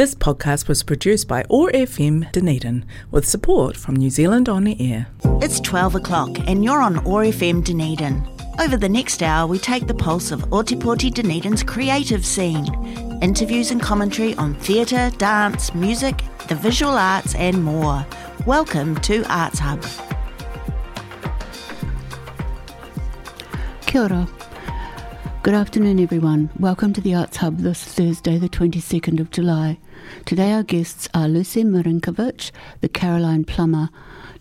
This podcast was produced by OAR FM Dunedin with support from New Zealand On Air. It's 12 o'clock and you're on OAR FM Dunedin. Over the next hour, we take the pulse of Otepoti Dunedin's creative scene. Interviews and commentary on theatre, dance, music, the visual arts, and more. Welcome to Arts Hub. Kia ora. Good afternoon, everyone. Welcome to the Arts Hub this Thursday, the 22nd of July. Today, our guests are Lucy Marinkovich, the Caroline Plummer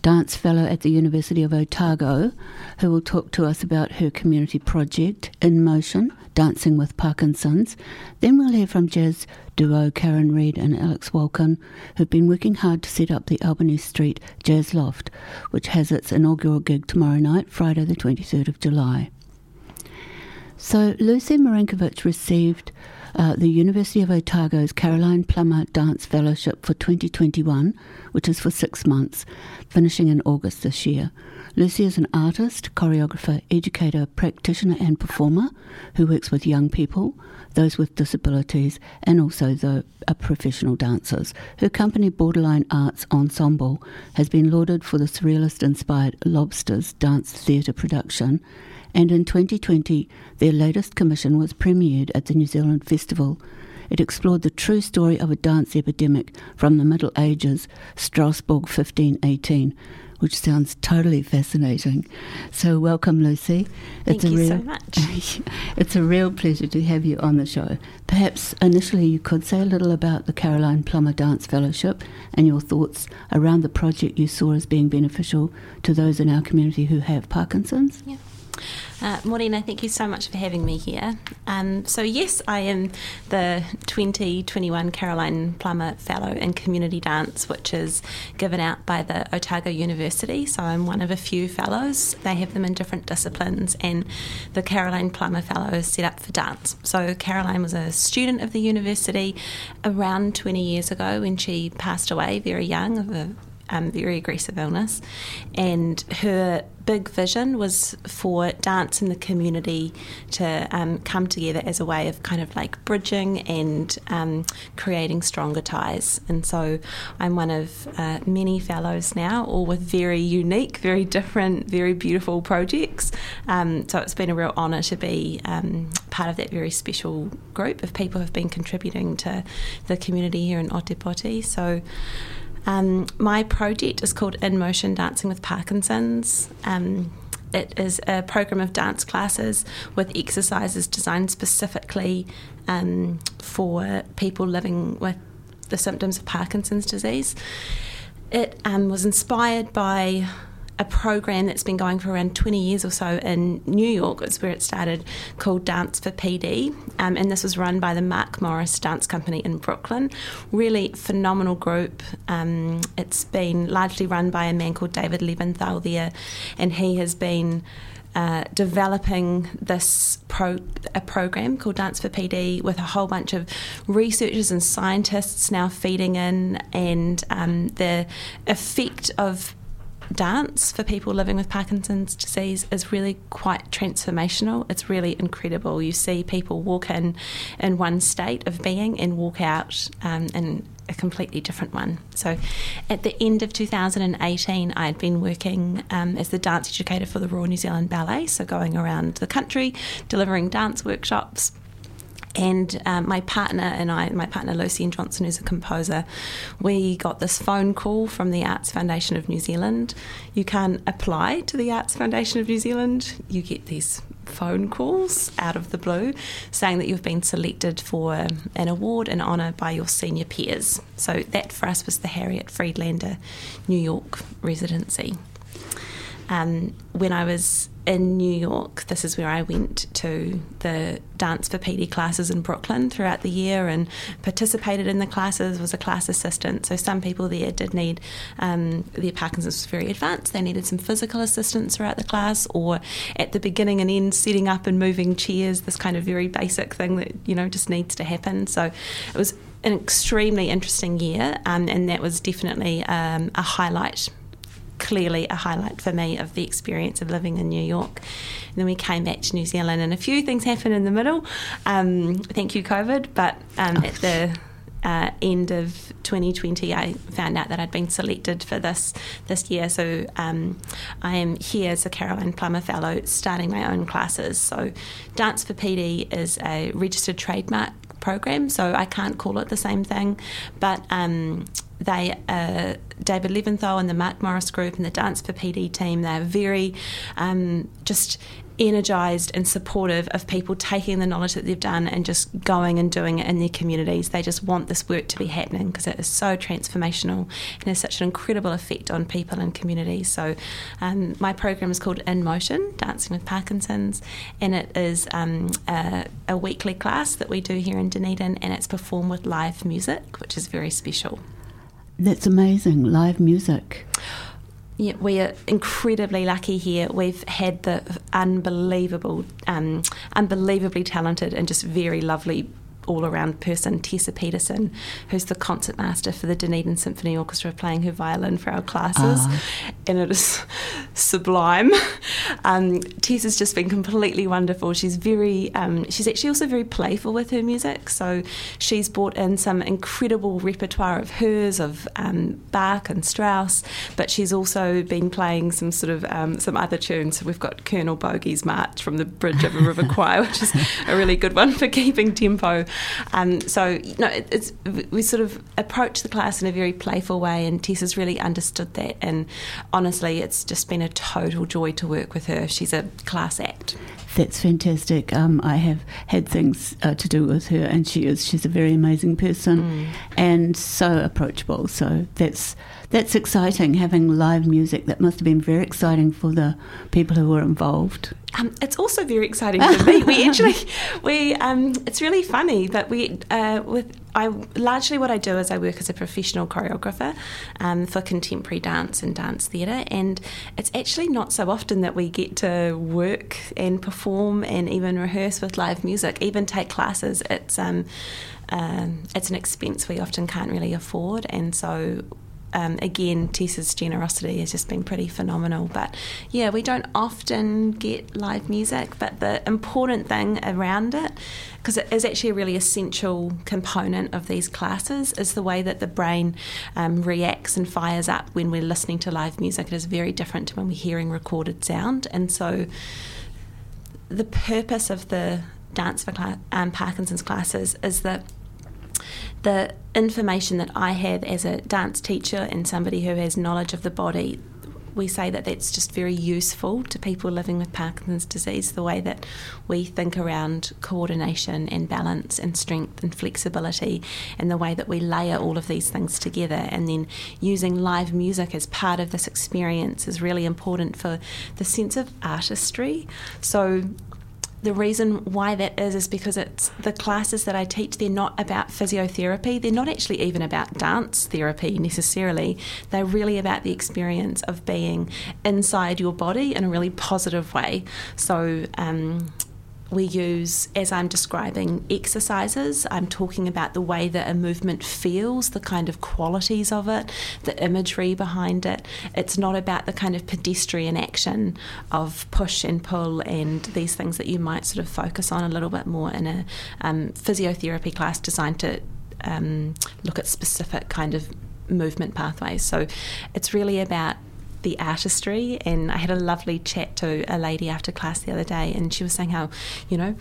Dance Fellow at the University of Otago, who will talk to us about her community project, In Motion Dancing with Parkinson's. Then we'll hear from jazz duo Karin Reid and Alex Wolken, who've been working hard to set up the Albany Street Jazz Loft, which has its inaugural gig tomorrow night, Friday, the 23rd of July. So Lucy Marinkovich received uh, the University of Otago's Caroline Plummer Dance Fellowship for 2021, which is for six months, finishing in August this year. Lucy is an artist, choreographer, educator, practitioner, and performer who works with young people, those with disabilities, and also the uh, professional dancers. Her company, Borderline Arts Ensemble, has been lauded for the surrealist inspired Lobsters dance theatre production and in 2020, their latest commission was premiered at the New Zealand Festival. It explored the true story of a dance epidemic from the Middle Ages, Strasbourg 1518, which sounds totally fascinating. So, welcome, Lucy. Thank it's you a real, so much. it's a real pleasure to have you on the show. Perhaps initially you could say a little about the Caroline Plummer Dance Fellowship and your thoughts around the project you saw as being beneficial to those in our community who have Parkinson's. Yeah. Uh, Morena, thank you so much for having me here. Um, so, yes, I am the 2021 Caroline Plummer Fellow in Community Dance, which is given out by the Otago University. So, I'm one of a few fellows. They have them in different disciplines, and the Caroline Plummer Fellow is set up for dance. So, Caroline was a student of the university around 20 years ago when she passed away very young of a um, very aggressive illness, and her big vision was for dance in the community to um, come together as a way of kind of like bridging and um, creating stronger ties. And so I'm one of uh, many fellows now, all with very unique, very different, very beautiful projects. Um, so it's been a real honour to be um, part of that very special group of people who've been contributing to the community here in Otepoti. So um, my project is called In Motion Dancing with Parkinson's. Um, it is a program of dance classes with exercises designed specifically um, for people living with the symptoms of Parkinson's disease. It um, was inspired by a program that's been going for around 20 years or so in New York, is where it started, called Dance for PD. Um, and this was run by the Mark Morris Dance Company in Brooklyn. Really phenomenal group. Um, it's been largely run by a man called David Leventhal there, and he has been. Uh, developing this pro a program called Dance for PD with a whole bunch of researchers and scientists now feeding in, and um, the effect of dance for people living with Parkinson's disease is really quite transformational. It's really incredible. You see people walk in in one state of being and walk out um, in a completely different one. So, at the end of 2018, I had been working um, as the dance educator for the Royal New Zealand Ballet, so going around the country delivering dance workshops and um, my partner and I, my partner Lucien Johnson, who's a composer, we got this phone call from the Arts Foundation of New Zealand. You can apply to the Arts Foundation of New Zealand. You get these phone calls out of the blue saying that you've been selected for an award and honour by your senior peers. So that for us was the Harriet Friedlander New York residency. Um, when I was in New York, this is where I went to the Dance for PD classes in Brooklyn throughout the year and participated in the classes, was a class assistant. So some people there did need, um, their Parkinson's was very advanced, they needed some physical assistance throughout the class or at the beginning and end setting up and moving chairs, this kind of very basic thing that, you know, just needs to happen. So it was an extremely interesting year um, and that was definitely um, a highlight clearly a highlight for me of the experience of living in New York. And then we came back to New Zealand, and a few things happened in the middle. Um, thank you, COVID. But um, at the uh, end of 2020, I found out that I'd been selected for this this year. So um, I am here as a Caroline Plummer Fellow, starting my own classes. So Dance for PD is a registered trademark program, so I can't call it the same thing, but. Um, they, uh, David Leventhal and the Mark Morris Group and the Dance for PD team, they're very um, just energised and supportive of people taking the knowledge that they've done and just going and doing it in their communities. They just want this work to be happening because it is so transformational and has such an incredible effect on people and communities. So, um, my program is called In Motion Dancing with Parkinson's, and it is um, a, a weekly class that we do here in Dunedin, and it's performed with live music, which is very special. That's amazing, live music. Yeah, we are incredibly lucky here. We've had the unbelievable, um, unbelievably talented and just very lovely all around person, Tessa Peterson, who's the concertmaster for the Dunedin Symphony Orchestra, playing her violin for our classes. Uh. And it is sublime. Um, Tessa's just been completely wonderful. She's very, um, she's actually also very playful with her music. So she's brought in some incredible repertoire of hers, of um, Bach and Strauss, but she's also been playing some sort of um, some other tunes. So we've got Colonel Bogey's March from the Bridge Over River Kwai, which is a really good one for keeping tempo. Um, so no, it's we sort of approach the class in a very playful way, and Tessa's really understood that. And honestly, it's just been a total joy to work with her. She's a class act. That's fantastic. Um, I have had things uh, to do with her, and she is she's a very amazing person, mm. and so approachable. So that's that's exciting. Having live music that must have been very exciting for the people who were involved. Um, it's also very exciting for me. We actually, we, um, it's really funny, that we, uh, with, I largely what I do is I work as a professional choreographer um, for contemporary dance and dance theatre, and it's actually not so often that we get to work and perform and even rehearse with live music, even take classes. It's um, um, it's an expense we often can't really afford, and so um, again, Tessa's generosity has just been pretty phenomenal. But yeah, we don't often get live music, but the important thing around it, because it is actually a really essential component of these classes, is the way that the brain um, reacts and fires up when we're listening to live music. It is very different to when we're hearing recorded sound. And so the purpose of the Dance for Cla- um, Parkinson's classes is that the information that I have as a dance teacher and somebody who has knowledge of the body, we say that that's just very useful to people living with Parkinson's disease, the way that we think around coordination and balance and strength and flexibility, and the way that we layer all of these things together. And then using live music as part of this experience is really important for the sense of artistry. So the reason why that is is because it's the classes that I teach they're not about physiotherapy. They're not actually even about dance therapy necessarily. They're really about the experience of being inside your body in a really positive way. So um, we use, as I'm describing exercises, I'm talking about the way that a movement feels, the kind of qualities of it, the imagery behind it. It's not about the kind of pedestrian action of push and pull and these things that you might sort of focus on a little bit more in a um, physiotherapy class designed to um, look at specific kind of movement pathways. So it's really about the artistry. And I had a lovely chat to a lady after class the other day, and she was saying how, you know,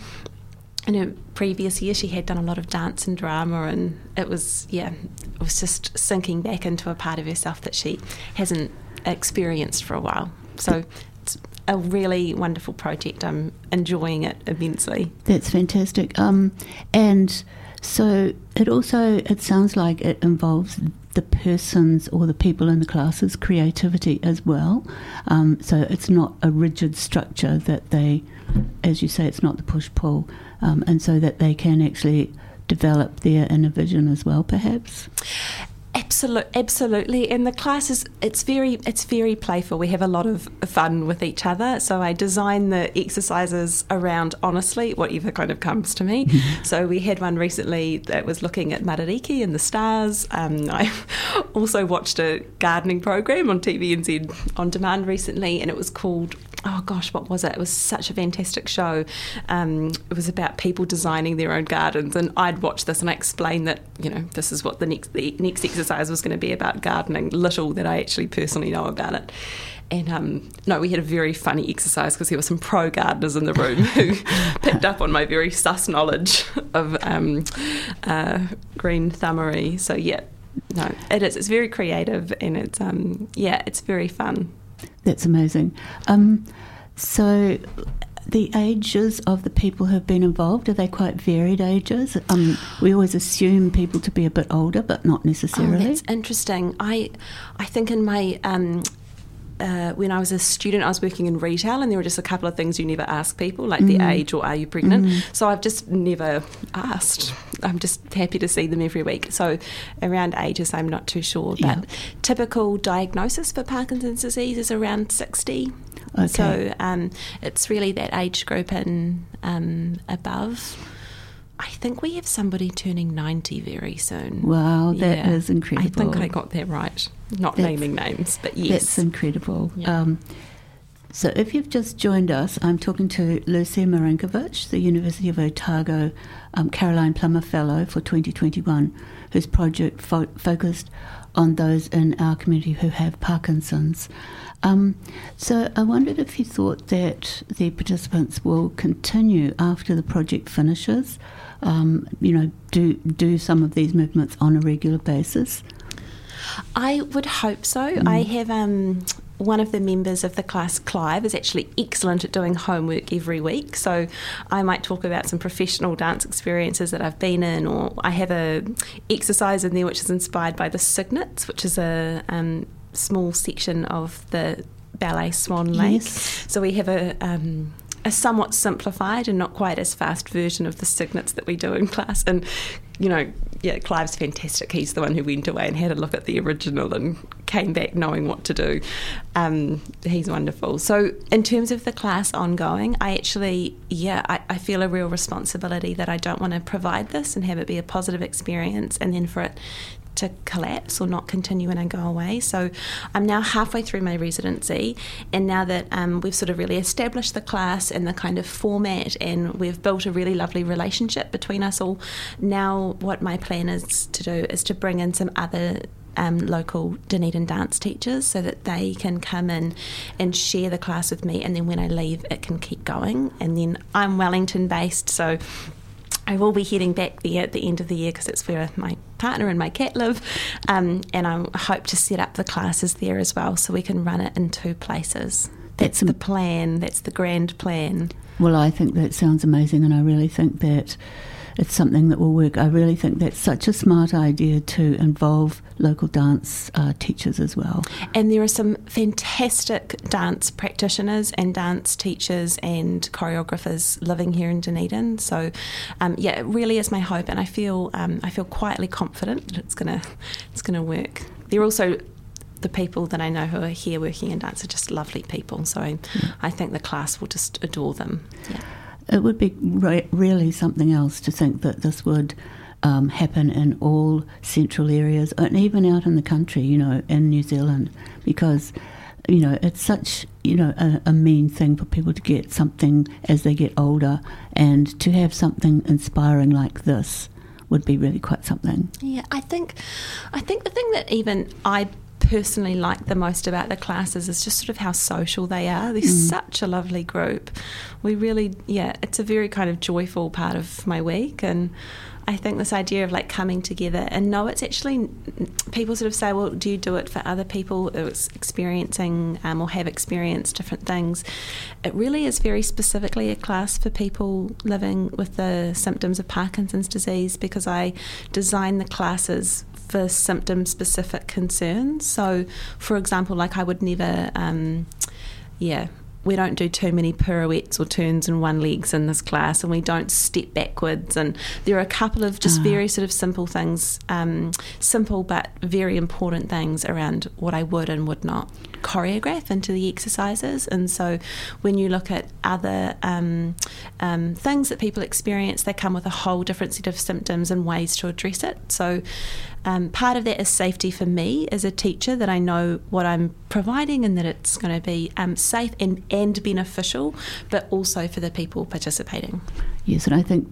in her previous year she had done a lot of dance and drama and it was yeah it was just sinking back into a part of herself that she hasn't experienced for a while. So it's a really wonderful project. I'm enjoying it immensely. That's fantastic. Um, and so it also it sounds like it involves the person's or the people in the classes' creativity as well. Um, so it's not a rigid structure that they, as you say, it's not the push pull, um, and so that they can actually develop their inner vision as well, perhaps. Absolutely, absolutely. And the class is it's very it's very playful. We have a lot of fun with each other. So I design the exercises around honestly whatever kind of comes to me. so we had one recently that was looking at Matariki and the stars. Um, I also watched a gardening program on TVNZ on demand recently, and it was called oh gosh, what was it? It was such a fantastic show. Um, it was about people designing their own gardens, and I'd watch this and I explained that you know this is what the next the next exercise was going to be about gardening. Little that I actually personally know about it. And um, no, we had a very funny exercise because there were some pro gardeners in the room who picked up on my very sus knowledge of um, uh, green thumbery. So yeah, no, it is. It's very creative and it's um, yeah, it's very fun. That's amazing. Um, so, the ages of the people who have been involved are they quite varied ages? Um, we always assume people to be a bit older, but not necessarily. Oh, that's interesting. I, I think in my um, uh, when I was a student, I was working in retail, and there were just a couple of things you never ask people, like mm. the age or are you pregnant. Mm. So I've just never asked. I'm just happy to see them every week. So around ages, I'm not too sure. But yeah. typical diagnosis for Parkinson's disease is around 60. Okay. So um, it's really that age group and um, above. I think we have somebody turning 90 very soon. Wow, that yeah. is incredible. I think I got that right. Not that's, naming names, but yes. That's incredible. Yeah. Um, so, if you've just joined us, I'm talking to Lucy Marinkovich, the University of Otago um, Caroline Plummer Fellow for 2021, whose project fo- focused on those in our community who have Parkinson's. Um, so I wondered if you thought that the participants will continue after the project finishes, um, you know, do do some of these movements on a regular basis. I would hope so. Mm. I have um, one of the members of the class, Clive, is actually excellent at doing homework every week. So I might talk about some professional dance experiences that I've been in, or I have a exercise in there which is inspired by the Cygnets, which is a um, small section of the ballet Swan Lake. Yes. So we have a um, a somewhat simplified and not quite as fast version of the cygnets that we do in class. And, you know, yeah, Clive's fantastic. He's the one who went away and had a look at the original and came back knowing what to do. Um, he's wonderful. So, in terms of the class ongoing, I actually, yeah, I, I feel a real responsibility that I don't want to provide this and have it be a positive experience and then for it to collapse or not continue I go away. So I'm now halfway through my residency, and now that um, we've sort of really established the class and the kind of format, and we've built a really lovely relationship between us all, now what my plan is to do is to bring in some other um, local Dunedin dance teachers so that they can come in and share the class with me. And then when I leave, it can keep going. And then I'm Wellington based, so I will be heading back there at the end of the year because it's where my partner and my cat live, um, and I hope to set up the classes there as well so we can run it in two places. That's, That's the plan. That's the grand plan. Well, I think that sounds amazing, and I really think that it's something that will work. I really think that's such a smart idea to involve local dance uh, teachers as well. And there are some fantastic dance practitioners and dance teachers and choreographers living here in Dunedin. So, um, yeah, it really is my hope, and I feel um, I feel quietly confident that it's gonna it's gonna work. They're also the people that I know who are here working in dance are just lovely people. So I. I think the class will just adore them. Yeah it would be re- really something else to think that this would um, happen in all central areas and even out in the country, you know, in New Zealand, because you know it's such you know a, a, mean thing for people to get something as they get older, and to have something inspiring like this would be really quite something. Yeah, I think, I think the thing that even I personally like the most about the classes is just sort of how social they are. They're mm. such a lovely group. We really, yeah, it's a very kind of joyful part of my week. And I think this idea of like coming together and no, it's actually people sort of say, well, do you do it for other people who's experiencing um, or have experienced different things? It really is very specifically a class for people living with the symptoms of Parkinson's disease because I design the classes for symptom specific concerns. So, for example, like I would never, um, yeah, we don't do too many pirouettes or turns in one legs in this class, and we don't step backwards. And there are a couple of just uh. very sort of simple things, um, simple but very important things around what I would and would not choreograph into the exercises. And so when you look at other um, um, things that people experience, they come with a whole different set of symptoms and ways to address it. So um, part of that is safety for me as a teacher that I know what I'm providing and that it's going to be um, safe and, and beneficial, but also for the people participating. Yes, and I think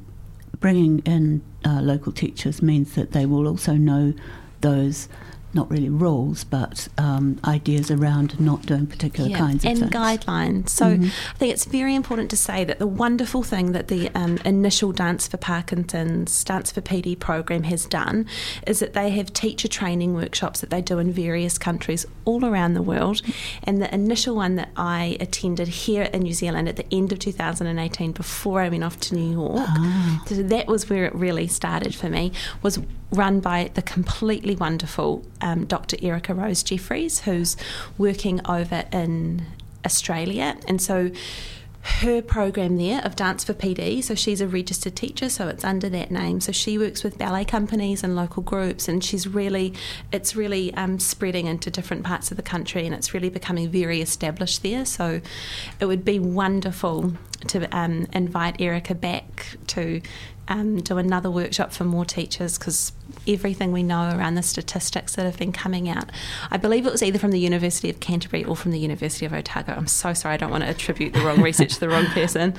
bringing in uh, local teachers means that they will also know those not really rules, but um, ideas around not doing particular yeah, kinds of and things. guidelines. So Mhm. I think it's very important to say that the wonderful thing that the um, initial Dance for Parkinson's, Dance for PD program has done is that they have teacher training workshops that they do in various countries all around the world. And the initial one that I attended here in New Zealand at the end of 2018 before I went off to New York, so that was where it really started for me, was run by the completely wonderful um, Dr. Erica Rose Jeffries, who's working over in Australia. And so her program there of Dance for PD, so she's a registered teacher, so it's under that name. So she works with ballet companies and local groups, and she's really, it's really um, spreading into different parts of the country, and it's really becoming very established there. So it would be wonderful to um, invite Erica back to um, do another workshop for more teachers because everything we know around the statistics that have been coming out, I believe it was either from the University of Canterbury or from the University of Otago. I'm so sorry, I don't want to attribute the wrong research to the wrong person.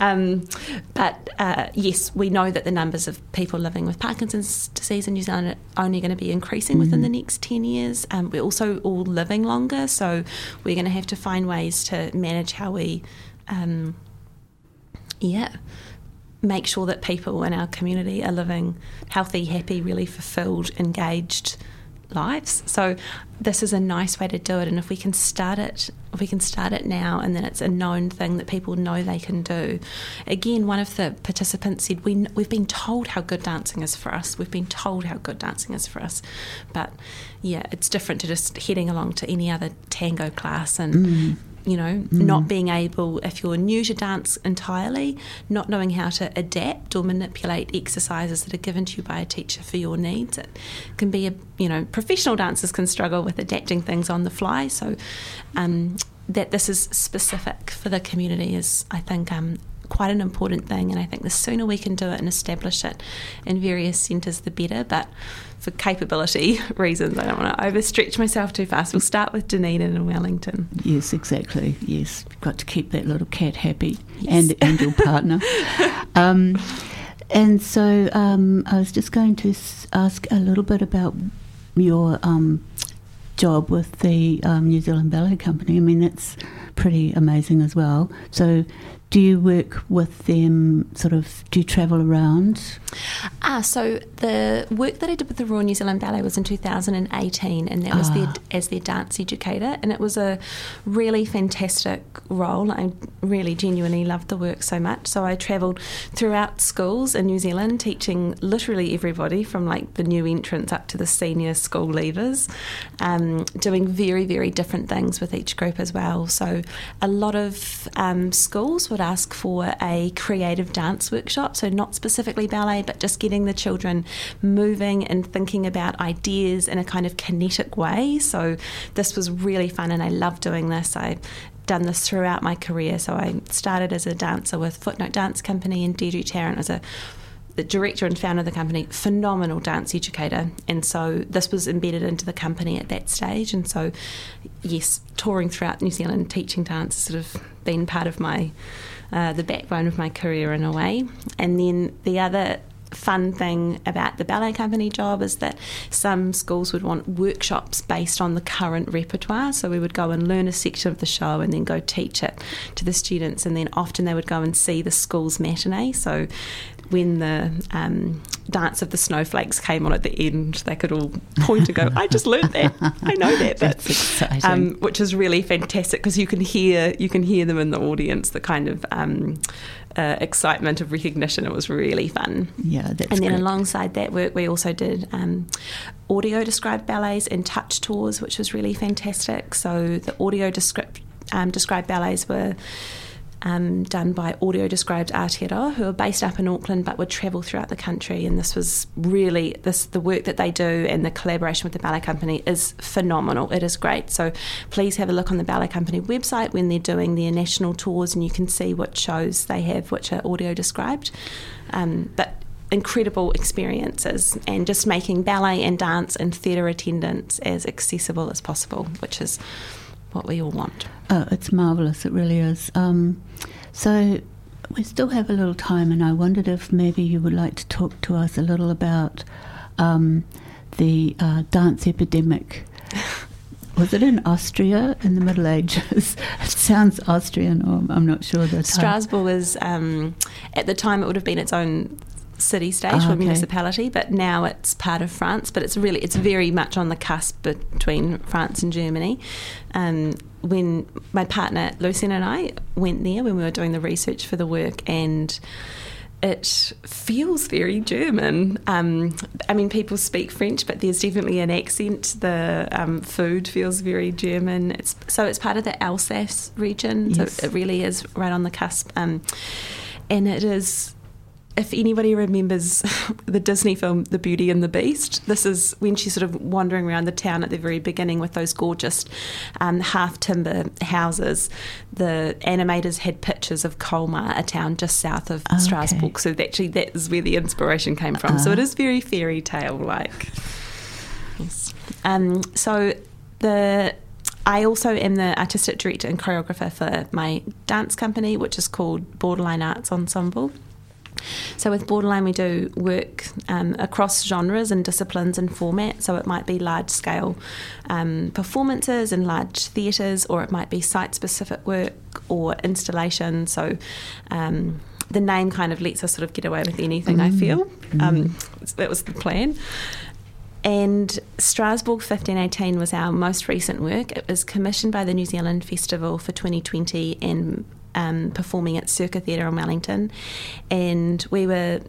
Um, but uh, yes, we know that the numbers of people living with Parkinson's disease in New Zealand are only going to be increasing within the next 10 years. Um, we're also all living longer, so we're going to have to find ways to manage how we. Um, yeah, make sure that people in our community are living healthy, happy, really fulfilled, engaged lives. So this is a nice way to do it and if we can start it if we can start it now and then it's a known thing that people know they can do. Again, one of the participants said we we've been told how good dancing is for us. We've been told how good dancing is for us. But yeah, it's different to just heading along to any other tango class and mm. You know, not being able, if you're new to dance entirely, not knowing how to adapt or manipulate exercises that are given to you by a teacher for your needs. It can be a, you know, professional dancers can struggle with adapting things on the fly. So, um, that this is specific for the community is, I think, um, quite an important thing. And I think the sooner we can do it and establish it in various centres, the better. But for capability reasons, I don't want to overstretch myself too fast. We'll start with Dunedin and Wellington. Yes, exactly. Yes, you've got to keep that little cat happy Yes. and and your partner. um, and so um, I was just going to ask a little bit about your um, job with the um, New Zealand Ballet Company. I mean, that's pretty amazing as well. So, do you work with them? Sort of, do you travel around? Ah, so the work that I did with the Royal New Zealand Ballet was in 2018, and that was Ah. their, as their dance educator, and it was a really fantastic role. I really genuinely loved the work so much. So I travelled throughout schools in New Zealand, teaching literally everybody from like the new entrants up to the senior school leavers, um, doing very very different things with each group as well. So a lot of um, schools would ask for a creative dance workshop, so not specifically ballet, but just getting the children moving and thinking about ideas in a kind of kinetic way. So this was really fun, and I love doing this. I done this throughout my career. So I started as a dancer with Footnote Dance Company, and Deirdre Tarrant was a the director and founder of the company, phenomenal dance educator. And so this was embedded into the company at that stage. And so, yes, touring throughout New Zealand, teaching dance has sort of been part of my, uh, the backbone of my career in a way. And then the other fun thing about the ballet company job is that some schools would want workshops based on the current repertoire. So we would go and learn a section of the show and then go teach it to the students. And then often they would go and see the school's matinee. So when the um, Dance of the Snowflakes came on at the end, they could all point and go, I just learned that. I know that. That's exciting. um, which is really fantastic because you can hear you can hear them in the audience, the kind of um, uh, excitement of recognition. It was really fun. yeah, that's And then great. alongside that work, we also did um, audio described ballets and touch tours, which was really fantastic. So the audio descript, um, described ballets were um, done by audio described Aotearoa, who are based up in Auckland but would travel throughout the country. And this was really this the work that they do and the collaboration with the ballet company is phenomenal. It is great. So please have a look on the ballet company website when they're doing their national tours, and you can see what shows they have which are audio described. Um, but incredible experiences and just making ballet and dance and theatre attendance as accessible as possible, which is what we all want. Oh, it's marvellous, it really is. Um, so we still have a little time, and I wondered if maybe you would like to talk to us a little about um, the uh, dance epidemic. Was it in Austria in the Middle Ages? it sounds Austrian, or I'm not sure. The Strasbourg was, um, at the time, it would have been its own city state oh, or municipality, but now it's part of France. But it's really it's very much on the cusp between France and Germany. Um, when my partner Lucien and I went there when we were doing the research for the work and it feels very German. Um, I mean, people speak French, but there's definitely an accent. The um, food feels very German. It's so it's part of the Alsace region, yes. so it really is right on the cusp. Um, and it is if anybody remembers the Disney film The Beauty and the Beast, this is when she's sort of wandering around the town at the very beginning with those gorgeous um, half timber houses. The animators had pictures of Colmar, a town just south of oh, Strasbourg. So actually, that is where the inspiration came from. Uh. So it is very fairy tale like. Yes. Um, so the I also am the artistic director and choreographer for my dance company, which is called Borderline Arts Ensemble. So with Borderline, we do work um, across genres and disciplines and formats. So it might be large scale um, performances in large theatres, or it might be site specific work or installation. So um, the name kind of lets us sort of get away with anything, mm. I feel. Mm. that was the plan. And Strasbourg 1518 was our most recent work. It was commissioned by the New Zealand Festival for 2020 and um, performing at Circa Theatre in Wellington, and we were,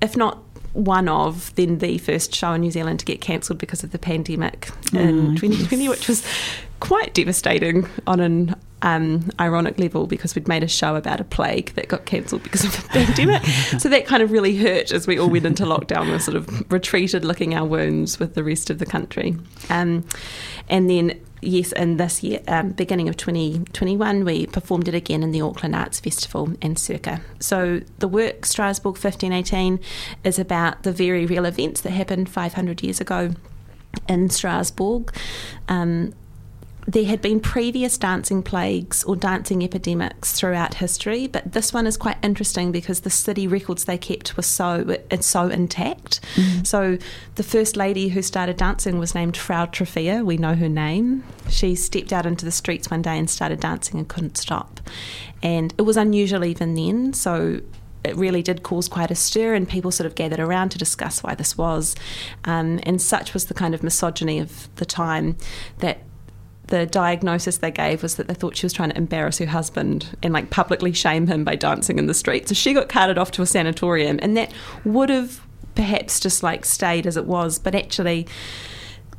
if not one of, then the first show in New Zealand to get cancelled because of the pandemic oh, in 2020, yes. which was quite devastating on an um, ironic level because we'd made a show about a plague that got cancelled because of the pandemic. so that kind of really hurt as we all went into lockdown. We sort of retreated, licking our wounds with the rest of the country. Um, and then yes, in this year, um, beginning of 2021, we performed it again in the Auckland Arts Festival and Circa. So the work Strasbourg 1518 is about the very real events that happened 500 years ago in Strasbourg. Um, there had been previous dancing plagues or dancing epidemics throughout history, but this one is quite interesting because the city records they kept were so it's so intact. Mm-hmm. So the first lady who started dancing was named Frau Troffea. We know her name. She stepped out into the streets one day and started dancing and couldn't stop, and it was unusual even then. So it really did cause quite a stir, and people sort of gathered around to discuss why this was. Um, and such was the kind of misogyny of the time that the diagnosis they gave was that they thought she was trying to embarrass her husband and like publicly shame him by dancing in the street. So she got carted off to a sanatorium, and that would have perhaps just like stayed as it was, but actually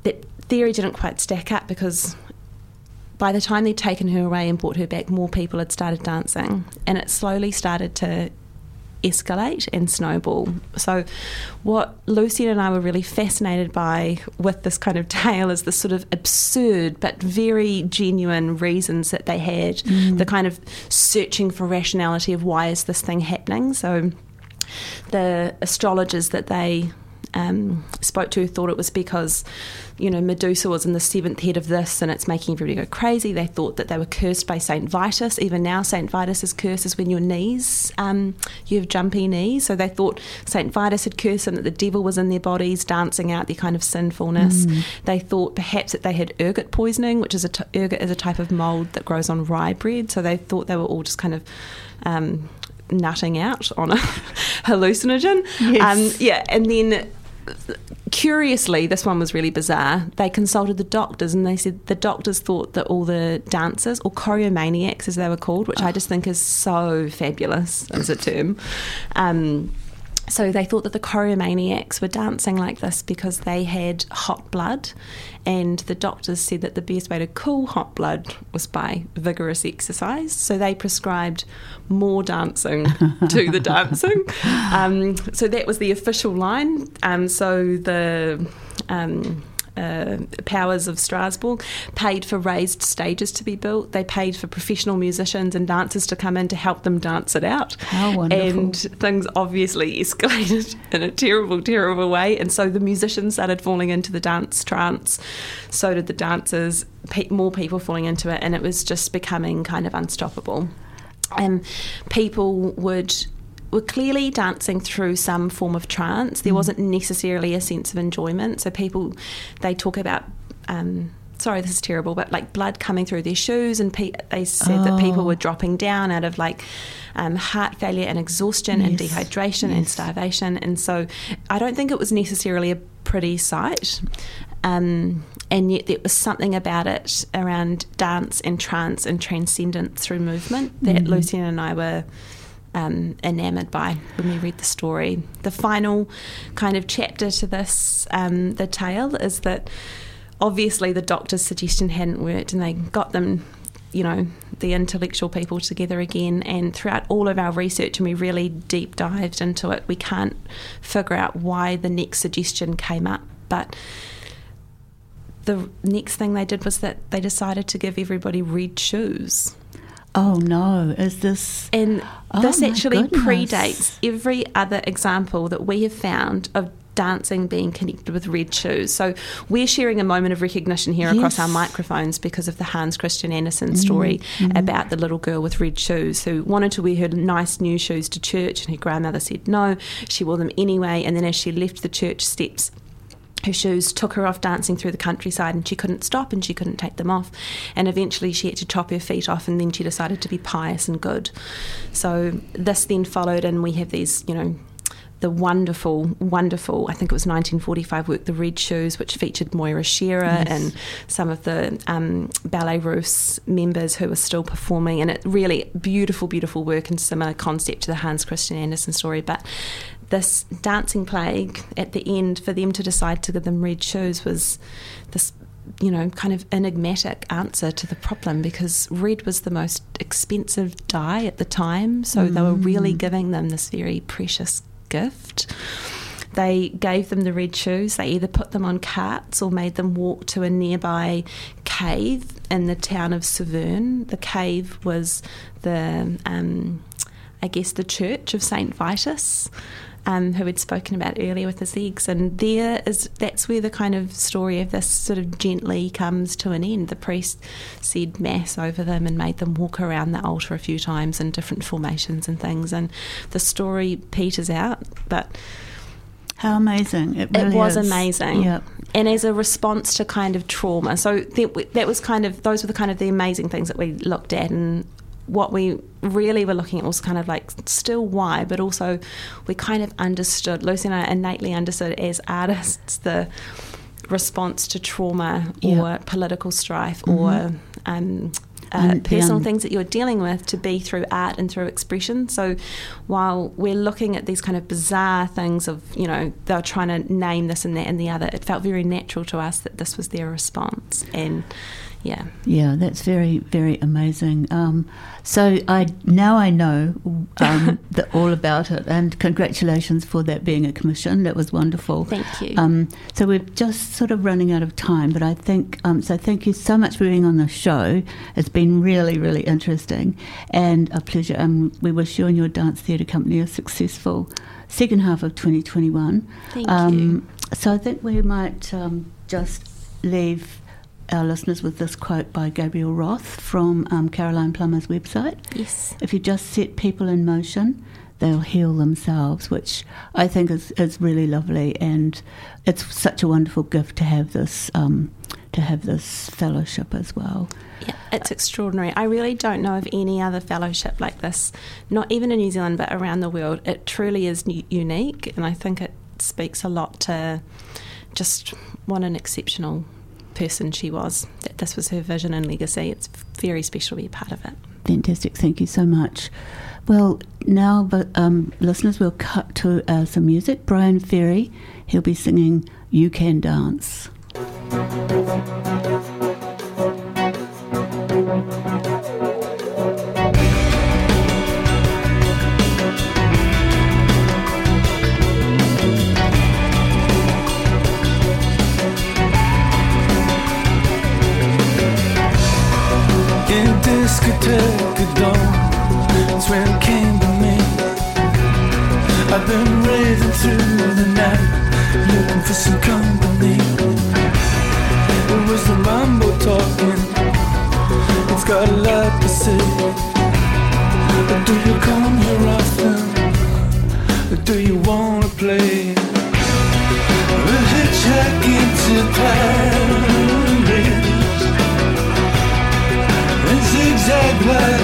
that theory didn't quite stack up because by the time they'd taken her away and brought her back, more people had started dancing, and it slowly started to escalate and snowball. So, what Lucien and I were really fascinated by with this kind of tale is the sort of absurd but very genuine reasons that they had, mm. the kind of searching for rationality of why is this thing happening. So, the astrologers that they um, spoke to thought it was because, you know, Medusa was in the seventh head of this and it's making everybody go crazy. They thought that they were cursed by Saint Vitus. Even now, Saint Vitus's curse is when your knees, um, you have jumpy knees. So they thought Saint Vitus had cursed them, that the devil was in their bodies, dancing out their kind of sinfulness. Mm. They thought perhaps that they had ergot poisoning, which is a t- ergot is a type of mold that grows on rye bread. So they thought they were all just kind of um, nutting out on a hallucinogen. Yes. Um, yeah, and then curiously, this one was really bizarre. They consulted the doctors and they said the doctors thought that all the dancers, or choreomaniacs as they were called, which oh. I just think is so fabulous as a term, um, so they thought that the choreomaniacs were dancing like this because they had hot blood, and the doctors said that the best way to cool hot blood was by vigorous exercise. So they prescribed more dancing to the dancing. Um, so that was the official line. Um, so the um, uh, powers of Strasbourg paid for raised stages to be built. They paid for professional musicians and dancers to come in to help them dance it out. How wonderful. And things obviously escalated in a terrible, terrible way. And so the musicians started falling into the dance trance. So did the dancers, pe- more people falling into it. And it was just becoming kind of unstoppable. And people would were clearly dancing through some form of trance. There wasn't necessarily a sense of enjoyment. So people, they talk about. Um, sorry, this is terrible, but like blood coming through their shoes, and pe- they said that people were dropping down out of like um, heart failure and exhaustion and Yes. dehydration and starvation. And so I don't think it was necessarily a pretty sight. Um, and yet there was something about it around dance and trance and transcendence through movement that Lucien and I were um, enamored by when we read the story. The final kind of chapter to this, um, the tale, is that obviously the doctor's suggestion hadn't worked and they got them, you know, the intellectual people together again. And throughout all of our research, and we really deep dived into it, we can't figure out why the next suggestion came up. But the next thing they did was that they decided to give everybody red shoes. Oh no, is this. And Oh this actually goodness. predates every other example that we have found of dancing being connected with red shoes. So we're sharing a moment of recognition here across our Mm-hmm. microphones because of the Hans Christian Andersen story about the little girl with red shoes who wanted to wear her nice new shoes to church and her grandmother said no. She wore them anyway and then as she left the church steps her shoes took her off dancing through the countryside and she couldn't stop and she couldn't take them off and eventually she had to chop her feet off and then she decided to be pious and good so this then followed and we have these you know the wonderful, wonderful, I think it was 1945 work, The Red Shoes, which featured Moira Shearer and some of the um, Ballet Russe members who were still performing. And it really beautiful, beautiful work and similar concept to the Hans Christian Andersen story. But this dancing plague at the end, for them to decide to give them red shoes was this you know, kind of enigmatic answer to the problem because red was the most expensive dye at the time. So they were really giving them this very precious gift. They gave them the red shoes. They either put them on carts or made them walk to a nearby cave in the town of Saverne. The cave was the, um, I guess, the church of Saint Vitus um, who we'd spoken about earlier with his eggs, and there is that's where the kind of story of this sort of gently comes to an end. The priest said mass over them and made them walk around the altar a few times in different formations and things, and the story peters out, but. How amazing. It, really it was is. amazing. Yep. And as a response to kind of trauma. So that, that was kind of, those were the kind of the amazing things that we looked at. And what we really were looking at was kind of like still why, but also we kind of understood, Lucy and I innately understood as artists the response to trauma or political strife or um, uh, And personal um, things that you're dealing with to be through art and through expression. So while we're looking at these kind of bizarre things of, you know, they're trying to name this and that and the other, it felt very natural to us that this was their response. And yeah. Yeah, that's very, very amazing. Um, so I now I know um, the, all about it, and congratulations for that being a commission. That was wonderful. Thank you. Um, so we're just sort of running out of time, but I think um, so. Thank you so much for being on the show. It's been really, really interesting and a pleasure. And we wish you and your dance theatre company a successful second half of 2021. Thank um, you. So I think we might um, just leave our listeners with this quote by Gabriel Roth from um, Caroline Plummer's website. Yes. If you just set people in motion, they'll heal themselves, which I think is, is really lovely, and it's such a wonderful gift to have this um, to have this fellowship as well. Yeah, it's extraordinary. I really don't know of any other fellowship like this, not even in New Zealand, but around the world. It truly is unique, and I think it speaks a lot to just what an exceptional person she was. That this was her vision and legacy. It's very special to be a part of it. Fantastic, thank you so much. Well, now, but um, listeners, we'll cut to uh, some music. Bryan Ferry, he'll be singing "You Can Dance." Discotheque dawn. That's when it came to me. I've been raving through the night, looking for some company. It was the mambo talking. It's got a lot to say. But do you come here often? Or do you wanna play? We're hitchhiking to Paris and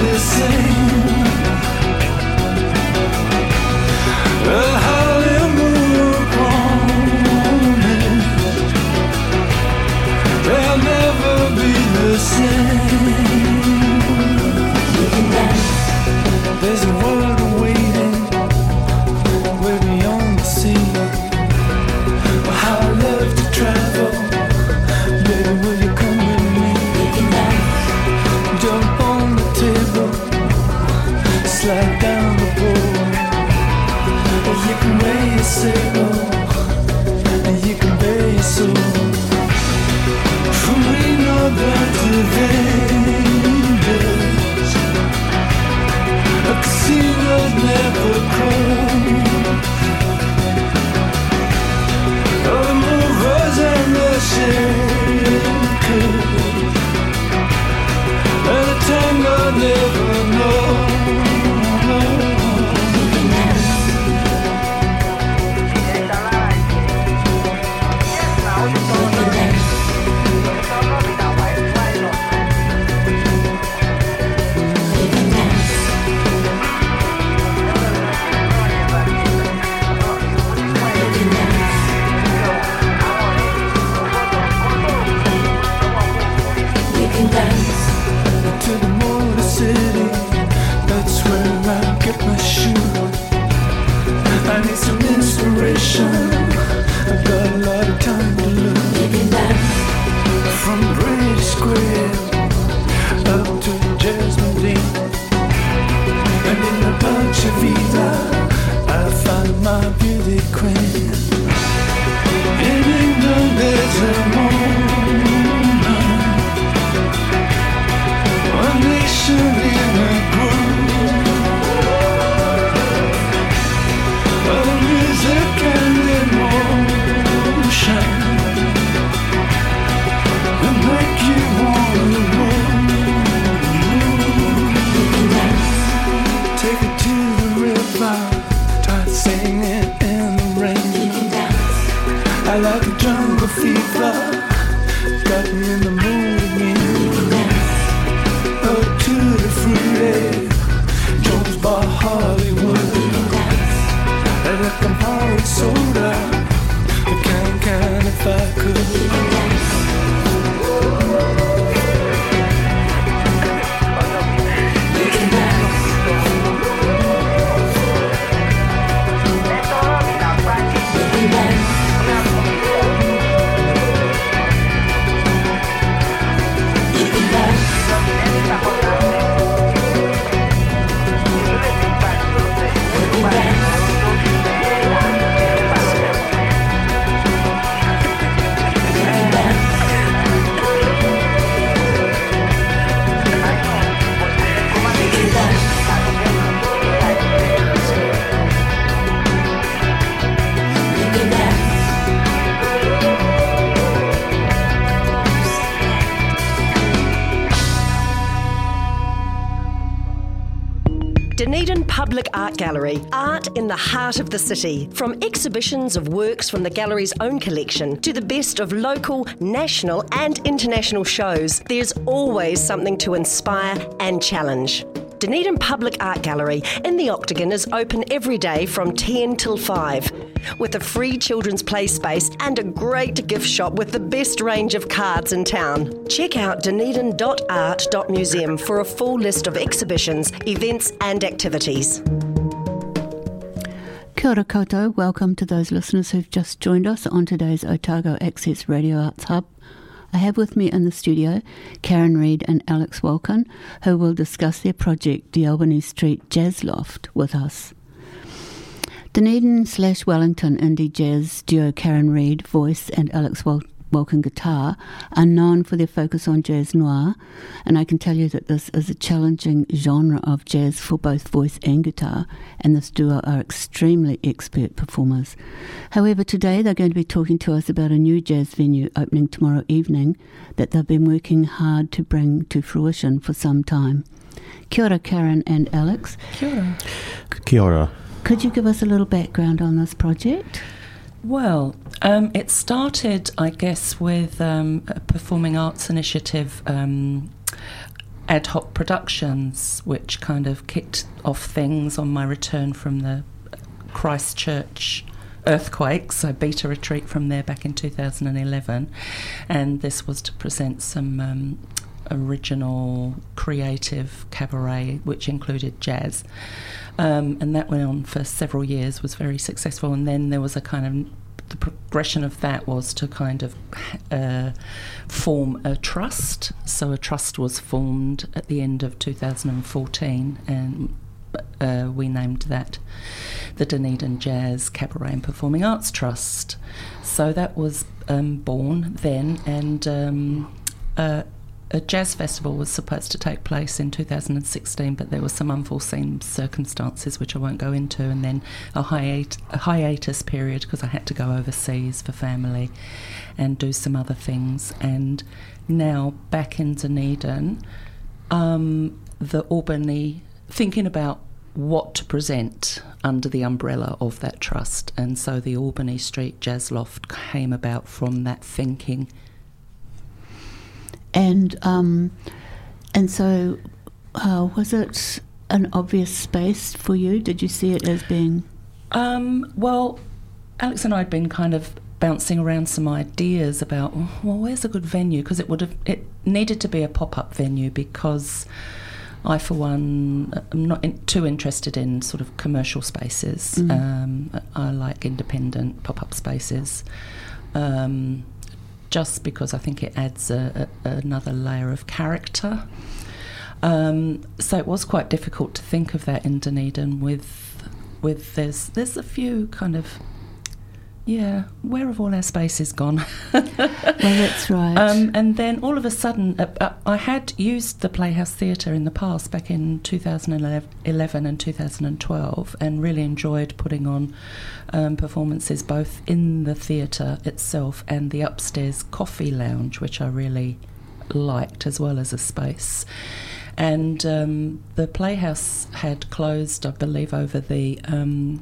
Public Art Gallery, art in the heart of the city. From exhibitions of works from the gallery's own collection to the best of local, national, and international shows, there's always something to inspire and challenge. Dunedin Public Art Gallery in the Octagon is open every day from 10 till 5. with a free children's play space and a great gift shop with the best range of cards in town. Check out dunedin.art.museum for a full list of exhibitions, events, and activities. Kia ora koutou, welcome to those listeners who've just joined us on today's Otago Access Radio Arts Hub. I have with me in the studio Karin Reid and Alex Wolken, who will discuss their project, the Albany Street Jazz Loft, with us. Dunedin slash Wellington indie jazz duo Karin Reid, voice, and Alex Wolken Wolken guitar are known for their focus on jazz noir, and I can tell you that this is a challenging genre of jazz for both voice and guitar, and this duo are extremely expert performers. However, today they're going to be talking to us about a new jazz venue opening tomorrow evening that they've been working hard to bring to fruition for some time. Kia ora, Karin and Alex. Kia ora. Kia ora. Could you give us a little background on this project? Well, um, it started, I guess, with um, a performing arts initiative, um, ad hoc productions, which kind of kicked off things on my return from the Christchurch earthquakes. I beat a retreat from there back in 2011, and this was to present some um, original creative cabaret, which included jazz. Um, and that went on for several years, was very successful. And then there was a kind of the progression of that was to kind of uh, form a trust. So a trust was formed at the end of 2014, and uh, we named that the Dunedin Jazz Cabaret and Performing Arts Trust. So that was um, born then, and um, uh, a jazz festival was supposed to take place in 2016, but there were some unforeseen circumstances which I won't go into, and then a, hiat- a hiatus period because I had to go overseas for family and do some other things. And now back in Dunedin, um, the Albany, thinking about what to present under the umbrella of that trust, and so the Albany Street Jazz Loft came about from that thinking and um, and so uh, was it an obvious space for you? Did you see it as being? Um, well, Alex and I had been kind of bouncing around some ideas about well, where's a good venue? Because it would have it needed to be a pop up venue because. I, for one, am not in, too interested in sort of commercial spaces. Mm. Um, I like independent pop up spaces. Um, just because I think it adds a, a, another layer of character. Um, so it was quite difficult to think of that in Dunedin with with there's there's a few kind of yeah, where have all our spaces gone? well, that's right. Um, and then all of a sudden, uh, uh, I had used the Playhouse Theatre in the past, back in 2011 and 2012, and really enjoyed putting on um, performances both in the theatre itself and the upstairs coffee lounge, which I really liked, as well as a space. And um, the Playhouse had closed, I believe, over the um,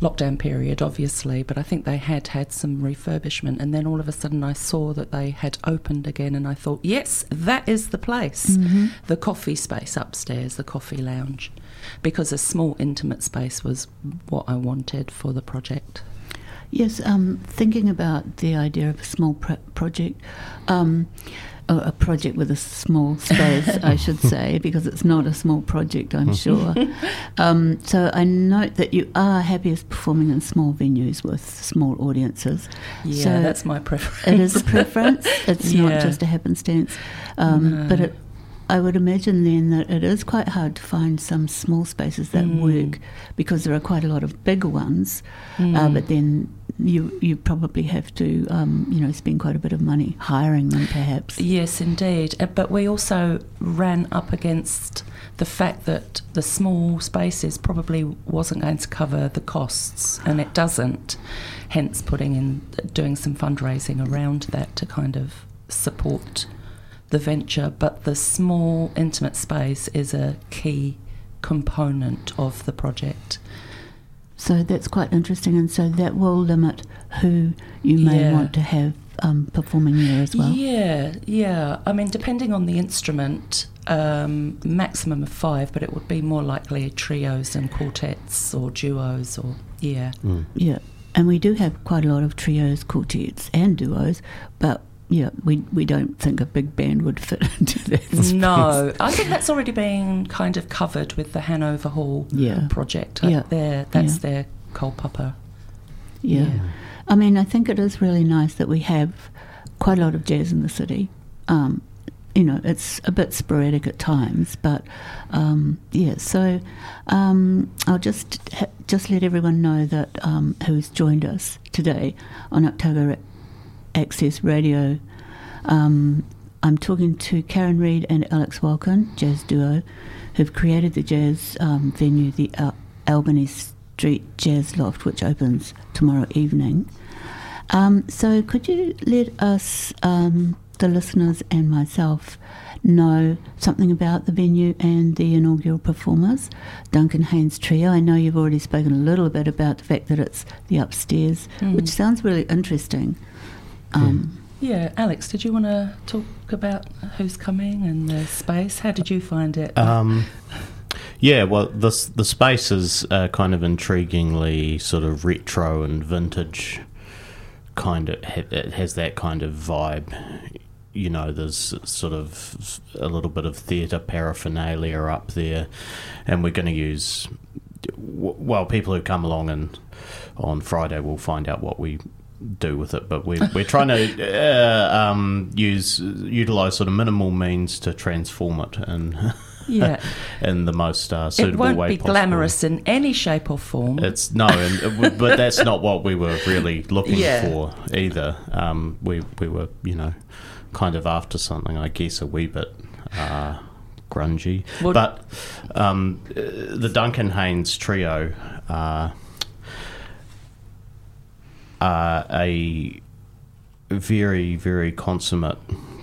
lockdown period, obviously, but I think they had had some refurbishment. And then all of a sudden, I saw that they had opened again, and I thought, yes, that is the place mm-hmm. the coffee space upstairs, the coffee lounge, because a small, intimate space was what I wanted for the project. Yes, um, thinking about the idea of a small pro- project. Um, a project with a small space, I should say, because it's not a small project, I'm sure. Um, so I note that you are happiest performing in small venues with small audiences. Yeah, so that's my preference. It is a preference. It's Yeah. not just a happenstance. Um, No. But it, I would imagine then that it is quite hard to find some small spaces that Mm. work because there are quite a lot of bigger ones. Uh, Mm. but then you you probably have to um, you know spend quite a bit of money hiring them perhaps. Yes, indeed. Uh, But we also ran up against the fact that the small spaces probably wasn't going to cover the costs, and it doesn't. Hence, putting in doing some fundraising around that to kind of support the venture. But the small, intimate space is a key component of the project. So that's quite interesting, and so that will limit who you may Yeah. want to have um, performing there as well. Yeah, yeah. I mean, depending on the instrument, um, maximum of five, but it would be more likely trios and quartets or duos or yeah. Mm. Yeah. and we do have quite a lot of trios, quartets, and duos, but yeah, we we don't think a big band would fit into that. space. No, I think that's already been kind of covered with the Hanover Hall Yeah. project. Yeah. There, that's Yeah. their Cole Pupper. Yeah. Yeah. I mean, I think it is really nice that we have quite a lot of jazz in the city. Um, you know, it's a bit sporadic at times, but um, yeah. So um, I'll just just let everyone know that um, who's joined us today on Otago Access Radio. Um, I'm talking to Karin Reid and Alex Wolken, jazz duo, who've created the jazz um, venue, the Al- Albany Street Jazz Loft, which opens tomorrow evening. Um, so, could you let us, um, the listeners and myself, know something about the venue and the inaugural performers, Duncan Haynes Trio? I know you've already spoken a little bit about the fact that it's the upstairs, which sounds really interesting. Um, Yeah, Alex, did you want to talk about who's coming and the space? How did you find it? Um, yeah, well, the the space is uh, kind of intriguingly sort of retro and vintage. Kind of, it has that kind of vibe. You know, there's sort of a little bit of theatre paraphernalia up there, and we're going to use. Well, people who come along and on Friday will find out what we do with it, but we're, we're trying to uh, um, use utilize sort of minimal means to transform it and yeah, in the most uh, suitable it won't way be possible. glamorous in any shape or form. It's no, and, but that's not what we were really looking Yeah. for either. Um, we we were you know kind of after something, I guess, a wee bit. Uh, grungy, Well- but um, uh, the Duncan Haynes trio uh, are a very, very consummate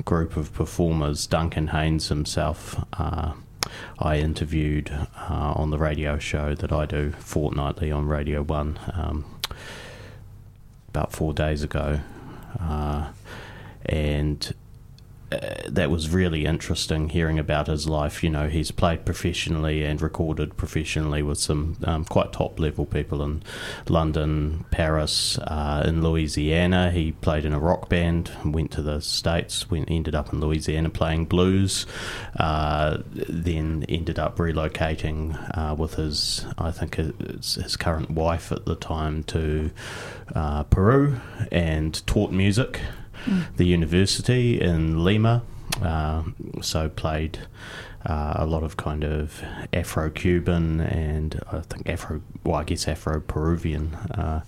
group of performers. Duncan Haynes himself, uh, I interviewed uh, on the radio show that I do fortnightly on Radio One um, about four days ago, uh, and. Uh, that was really interesting hearing about his life. You know, he's played professionally and recorded professionally with some um, quite top level people in London, Paris, uh, in Louisiana. He played in a rock band, went to the States, went, ended up in Louisiana playing blues, uh, then ended up relocating uh, with his, I think, his, his current wife at the time to uh, Peru and taught music the university in Lima. Uh, so played uh, a lot of kind of Afro-Cuban and I think Afro, well, I guess Afro-Peruvian uh,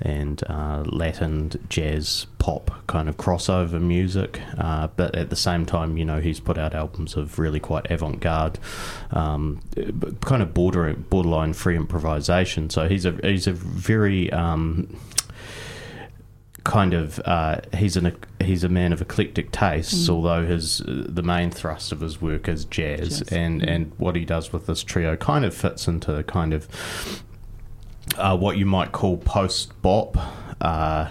and uh, Latin jazz pop kind of crossover music. Uh, but at the same time, you know, he's put out albums of really quite avant-garde, um, kind of border borderline free improvisation. So he's a he's a very um, kind of uh, he's an he's a man of eclectic tastes. Although his uh, the main thrust of his work is jazz, Jazz, and and what he does with this trio kind of fits into kind of uh, what you might call post bop. Uh,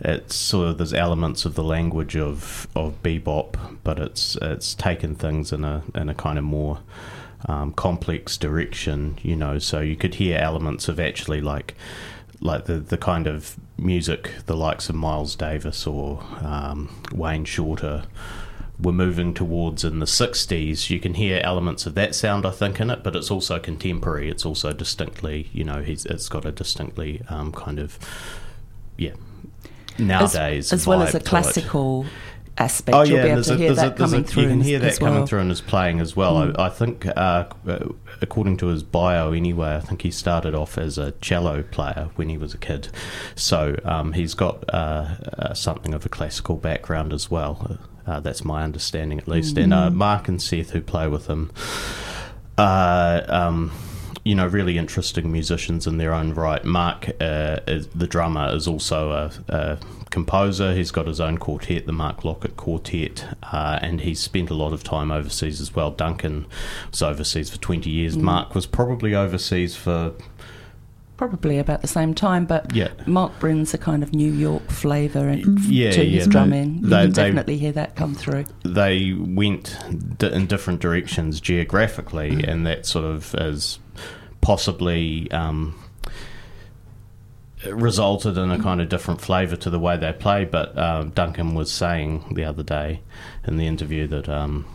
it's sort of there's elements of the language of, of bebop, but it's it's taken things in a in a kind of more um, complex direction, you know. So you could hear elements of actually like like the the kind of music the likes of Miles Davis or um, Wayne Shorter were moving towards in the 60s you can hear elements of that sound i think in it but it's also contemporary it's also distinctly you know he's it's got a distinctly um, kind of yeah as, nowadays as well as a classical. it. Aspect. Oh You'll yeah, be able there's to a, hear that a, coming a, through. you can hear that coming well. through in his playing as well. Mm. I, I think, uh, according to his bio, anyway, I think he started off as a cello player when he was a kid, so um, he's got uh, uh, something of a classical background as well. Uh, that's my understanding, at least. And Mm-hmm. uh, Mark and Seth, who play with him, uh, um, you know, really interesting musicians in their own right. Mark, uh, is, the drummer, is also a, a composer. He's got his own quartet, the Mark Lockett Quartet, uh, and he's spent a lot of time overseas as well. Duncan was overseas for 20 years. Mm. Mark was probably overseas for, Probably about the same time, but yeah. Mark brings a kind of New York flavour Mm-hmm. Yeah, to yeah, his they- drumming. You can they- definitely hear that come through. they went d- in different directions geographically, and that sort of is possibly um, resulted in a kind of different flavour to the way they play. But um, Duncan was saying the other day in the interview that um,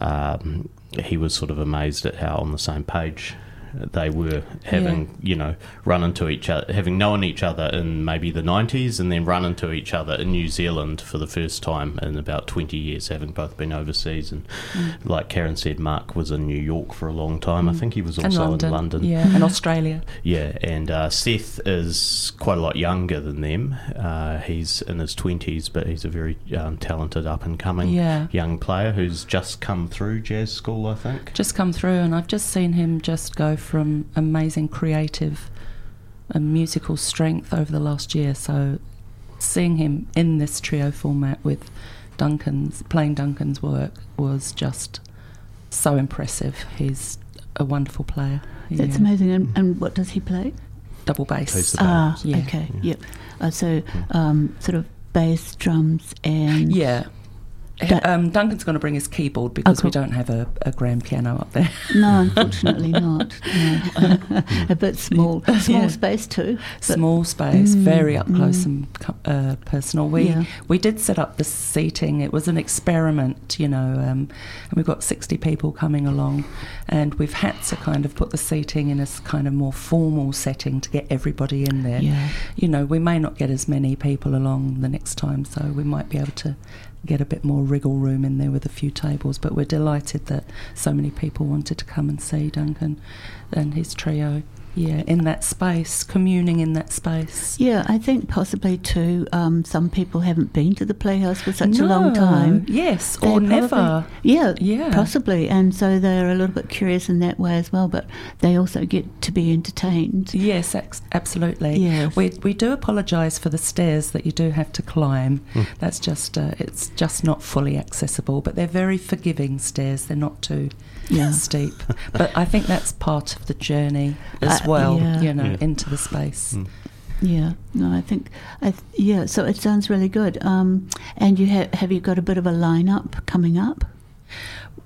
um, he was sort of amazed at how on the same page they were having, Yeah. you know, run into each other, having known each other in maybe the 90s and then run into each other in New Zealand for the first time in about 20 years, having both been overseas. And like Karin said, Mark was in New York for a long time. I think he was also London, in London. yeah, and Australia. Yeah, and uh, Seth is quite a lot younger than them. Uh, he's in his 20s, but he's a very um, talented up and coming Yeah. young player who's just come through jazz school, I think. just come through, and I've just seen him just go from amazing creative and musical strength over the last year. So, seeing him in this trio format with Duncan's playing Duncan's work was just so impressive. He's a wonderful player. That's Yeah. amazing. And, and what does he play? Double bass. Plays Ah, Yeah. okay. Yep. Uh, so, um, sort of bass, drums, and Yeah. Um, Duncan's going to bring his keyboard because we don't have a, a grand piano up there. no, unfortunately not. No. a bit small, small Yeah. space too. small space, Mm, very up close mm. and uh, personal. We Yeah. we did set up the seating. It was an experiment, you know, um, and we've got sixty people coming along, and we've had to kind of put the seating in a kind of more formal setting to get everybody in there. Yeah. You know, we may not get as many people along the next time, so we might be able to get a bit more wriggle room in there with a few tables. But we're delighted that so many people wanted to come and see Duncan and his trio. Yeah, in that space, communing in that space. Yeah, I think possibly too. Um, some people haven't been to the Playhouse for such a long time. Yes, They or probably- never. Yeah, Yeah. possibly, and so they're a little bit curious in that way as well. But they also get to be entertained. Yes, ex- absolutely. Yes. We we do apologise for the stairs that you do have to climb. That's just uh, it's just not fully accessible, but they're very forgiving stairs. They're not too Yeah. steep. But I think that's part of the journey as Uh, well. yeah. You know, Yeah. into the space. Yeah, no, I think, I th- yeah. So it sounds really good. Um, and you have have you got a bit of a lineup coming up?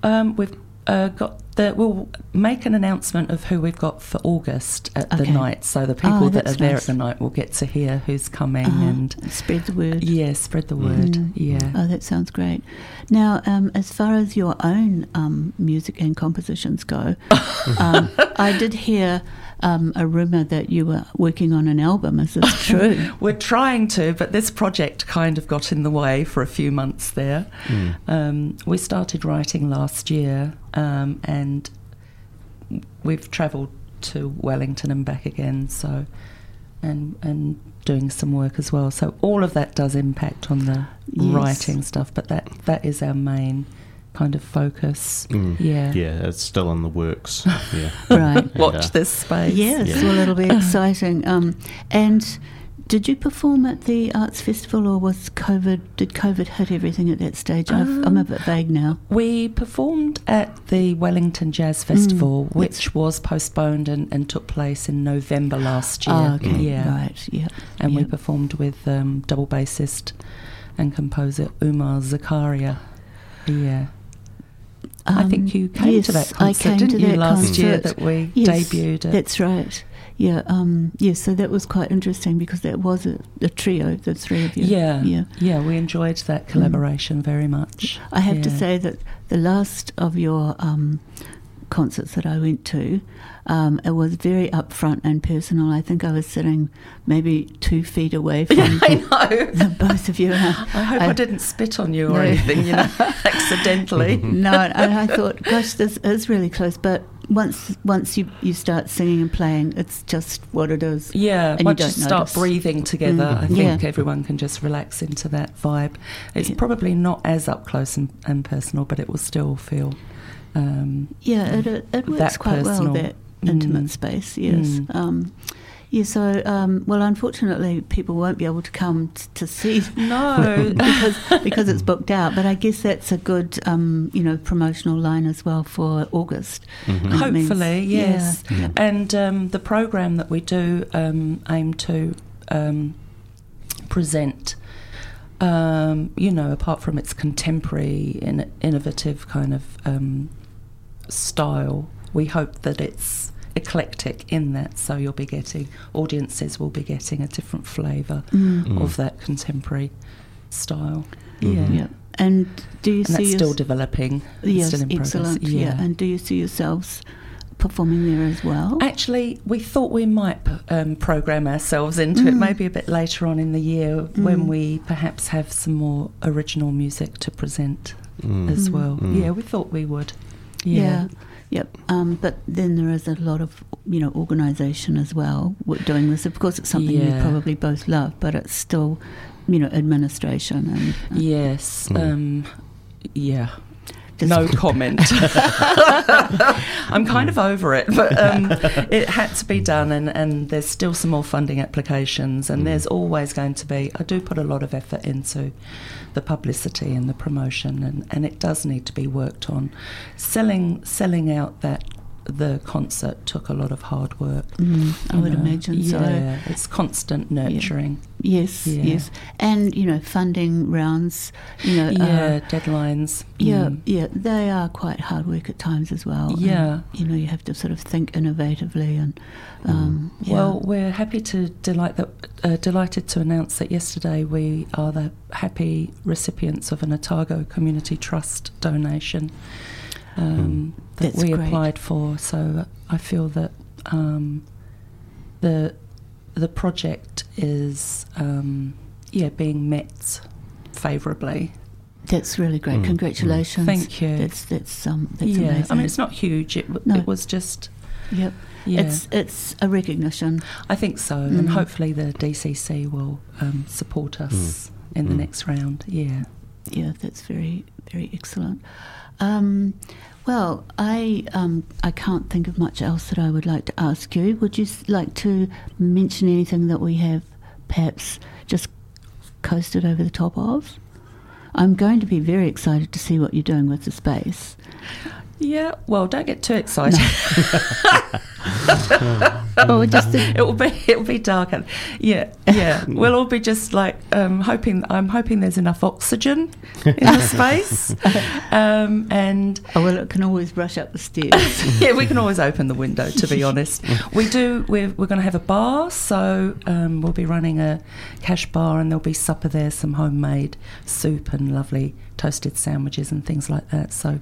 Um, we've uh, got the. We'll make an announcement of who we've got for August at the night, so the people Oh, that are there nice. at the night will get to hear who's coming Uh-huh. and spread the word. yeah, spread the word. Mm. Yeah. Oh, that sounds great. Now, um, as far as your own um, music and compositions go, um, I did hear um, a rumor that you were working on an album. Is this true? We're trying to, but this project kind of got in the way for a few months there. Um, we started writing last year, um, and we've travelled to Wellington and back again. So, and and doing some work as well. So all of that does impact on the Yes. writing stuff, but that that is our main kind of focus. Mm. Yeah. Yeah, it's still in the works. Yeah. right. Watch uh, this space. Yes, Yeah. well, it'll be exciting. Um, and did you perform at the arts festival, or was COVID? Did COVID hit everything at that stage? I've, I'm a Um, bit vague now. We performed at the Wellington Jazz Festival, Mm, which was postponed and, and took place in November last year. Oh, okay, Yeah. right, yeah. And we performed with um, double bassist and composer Umar Zakaria. Yeah. I think you came to that Um, yes, I concert, came didn't to you, that last year that we Yes, debuted it? That's right. Yeah, um, yeah. So that was quite interesting because that was a, a trio, the three of you. yeah. yeah. Yeah, we enjoyed that collaboration very much. I have to say that the last of your um, concerts that I went to, um, it was very upfront and personal. I think I was sitting maybe two feet away from I know. the both of you. I, I hope I, I- didn't spit on you or No. anything, you know, accidentally. no, and I thought, gosh, this is really close. But once once you, you start singing and playing, it's just what it is. Yeah, And you once you, don't start notice. breathing together, Mm. I think Yeah. everyone can just relax into that vibe. It's Yeah. probably not as up close and, and personal, but it will still feel. Um, Yeah, it, it, it works That quite personal. well, that intimate Mm. space, yes. Mm. Um, yeah, so, um, well, unfortunately, people won't be able to come t- to see no, because because it's booked out. But I guess that's a good, um, you know, promotional line as well for August. Mhm. And it means- hopefully, yes. Yeah. And um, the program that we do um, aim to um, present. Um, you know, apart from its contemporary and innovative kind of um, style, we hope that it's eclectic in that. So you'll be getting audiences will be getting a different flavour Mm. of that contemporary style. Mhm. Yeah. Yeah. And do you And see that's still developing. Yes, still in progress. excellent. Yeah. And do you see yourselves performing there as well? Actually, we thought we might um, program ourselves into it Mm. maybe a bit later on in the year when Mm. we perhaps have some more original music to present Mm. as Mm. well. Mm. Yeah, we thought we would. Yeah. Yeah. Yep. Um, but then there is a lot of, you know, organisation as well doing this. Of course, it's something you probably both love, but it's still, you know, administration and uh, Yes. Mm. Um, yeah. No comment. I'm kind of over it, but um, it had to be done, and, and there's still some more funding applications, and Mm. there's always going to be. I do put a lot of effort into the publicity and the promotion, and, and it does need to be worked on. Selling selling out that the concert took a lot of hard work. Mm, I would know. imagine so. Yeah, it's constant nurturing. Yes, Yeah. yes, and you know, funding rounds. You know, Yeah, uh, deadlines. yeah, Mm. yeah. They are quite hard work at times as well. and, Yeah. you know, you have to sort of think innovatively and. Um, yeah. Well, we're happy to delight that, uh, delighted to announce that yesterday we are the happy recipients of an Otago Community Trust donation um, that That's we great. applied for. So I feel that um, the the project is um, yeah being met favourably. that's really great. Mm, mm. Congratulations. Thank you. That's that's um that's yeah, amazing. I mean it's not huge. It, w- No. it was just Yep. yeah. It's it's a recognition. I think so, and Mm. hopefully the DCC will um, support us in the Mm. next round. Yeah. Yeah, that's very very excellent. Um, well, I um, I can't think of much else that I would like to ask you. Would you like to mention anything that we have perhaps just coasted over the top of? I'm going to be very excited to see what you're doing with the space. Yeah. Well, don't get too excited. oh, just the, it will be it will be dark. And, yeah. Yeah. we'll all be just like um, hoping. I'm hoping there's enough oxygen in the space, um, and oh well, it can always rush up the stairs. yeah, we can always open the window. To be honest, we do. We're, we're going to have a bar, so um, we'll be running a cash bar, and there'll be supper there, some homemade soup and lovely toasted sandwiches and things like that. So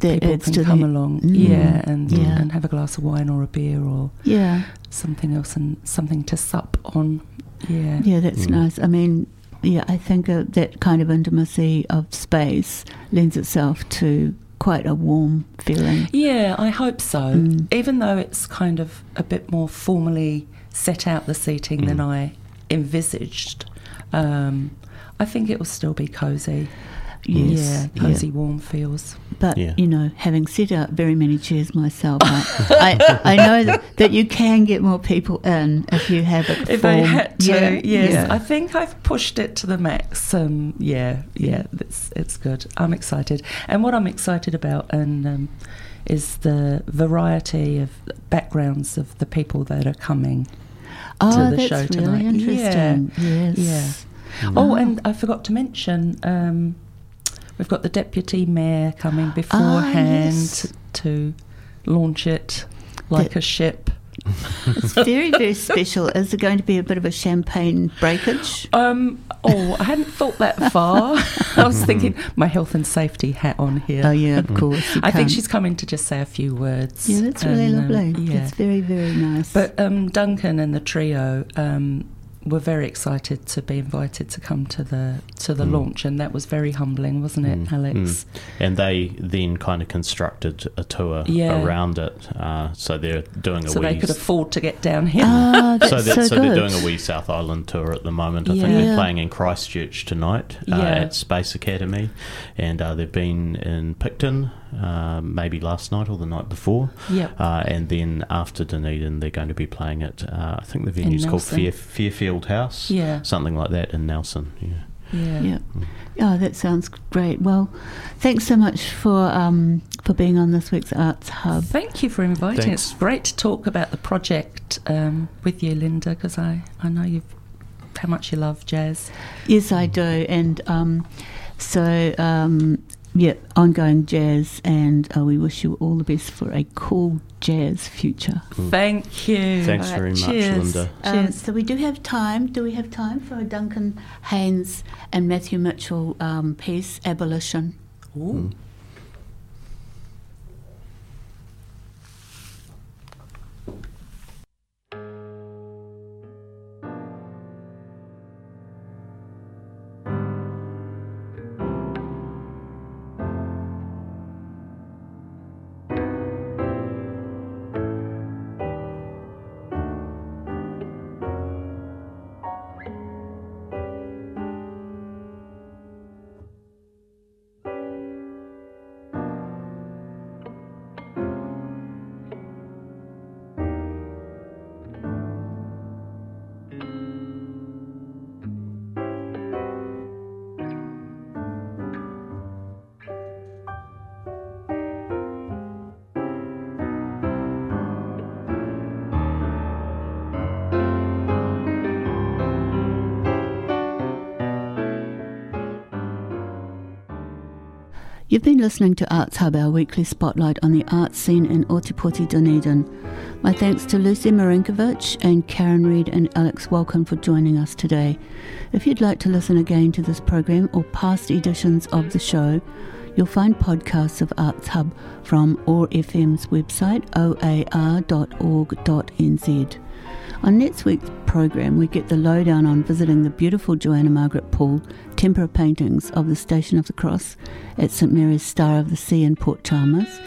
That people adds can to come the- along, Mm. yeah, and Yeah. and have a glass of wine or a beer or yeah, something else and something to sup on. Yeah, yeah, that's Mm. nice. I mean, yeah, I think uh, that kind of intimacy of space lends itself to quite a warm feeling. Yeah, I hope so. Mm. Even though it's kind of a bit more formally set out the seating than Mm. I envisaged, um, I think it will still be cosy. Yes, yeah, yeah. cozy, warm feels. But Yeah. you know, having set out very many chairs myself, I, I, I know that, that you can get more people in if you have it. If I formed. had to, yeah, yes, yeah. I think I've pushed it to the max. Um, yeah, yeah, it's it's good. I'm excited, and what I'm excited about, and um, is the variety of backgrounds of the people that are coming. oh, to the that's show really tonight. interesting. Yes. Yeah. Oh, and I forgot to mention, um, we've got the deputy mayor coming beforehand yes. to launch it like That- a ship. It's very, very special. Is there going to be a bit of a champagne breakage? Um, oh, I hadn't thought that far. I was thinking my health and safety hat on here. Oh, yeah, of course. I think can't- she's coming to just say a few words. Yeah, that's really um, lovely. yeah. That's very, very nice. But um, Duncan and the trio um, were very excited to be invited to come to the to the Mm. launch, and that was very humbling, wasn't it, Mm, Alex? mm. And they then kind of constructed a tour Yeah. around it. Uh, so they're doing a So wee. they could afford to get down here. ah, that's so, so, that, so good. they're doing a wee South Island tour at the moment. I think they're playing in Christchurch tonight uh, Yeah. at Space Academy, and uh, they've been in Picton uh, maybe last night or the night before, Yep. uh, and then after Dunedin they're going to be playing at uh, I think the venue's called Nelson. Fair, Fairfield House, Yeah. something like that in Nelson. Yeah. Yeah. Yeah. Oh, that sounds great. Well, thanks so much for um, for being on this week's Arts Hub. Thank you for inviting. Thanks. It's great to talk about the project um, with you, Lynda, because I, I know you've how much you love jazz. Yes, I do. And um, so um, yeah, ongoing jazz, and uh, we wish you all the best for a cool jazz future. Thank you. Thanks All right, very much, cheers. Lynda. Um, Cheers. so we do have time. Do we have time for a Duncan Haynes and Matthew Mitchell um, piece, Abolition? Ooh. You've been listening to Arts Hub, our weekly spotlight on the arts scene in Otepoti, Dunedin. My thanks to Lucy Marinkovich and Karin Reid and Alex Wolken for joining us today. If you'd like to listen again to this program or past editions of the show, you'll find podcasts of Arts Hub from OAR FM's website, oar.org.nz. On next week's program, we get the lowdown on visiting the beautiful Joanna Margaret Paul tempera paintings of the Station of the Cross at St Mary's Star of the Sea in Port Chalmers.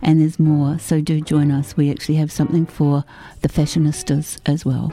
And there's more, so do join us. We actually have something for the fashionistas as well.